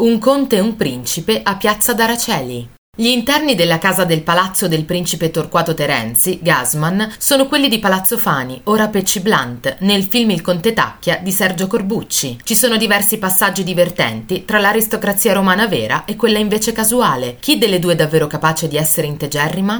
Un conte e un principe a Piazza d'Araceli. Gli interni della casa del palazzo del principe Torquato Terenzi, Gasman, sono quelli di Palazzo Fani, ora Pecci Blunt, nel film Il Conte Tacchia di Sergio Corbucci. Ci sono diversi passaggi divertenti tra l'aristocrazia romana vera e quella invece casuale. Chi delle due è davvero capace di essere integerrima?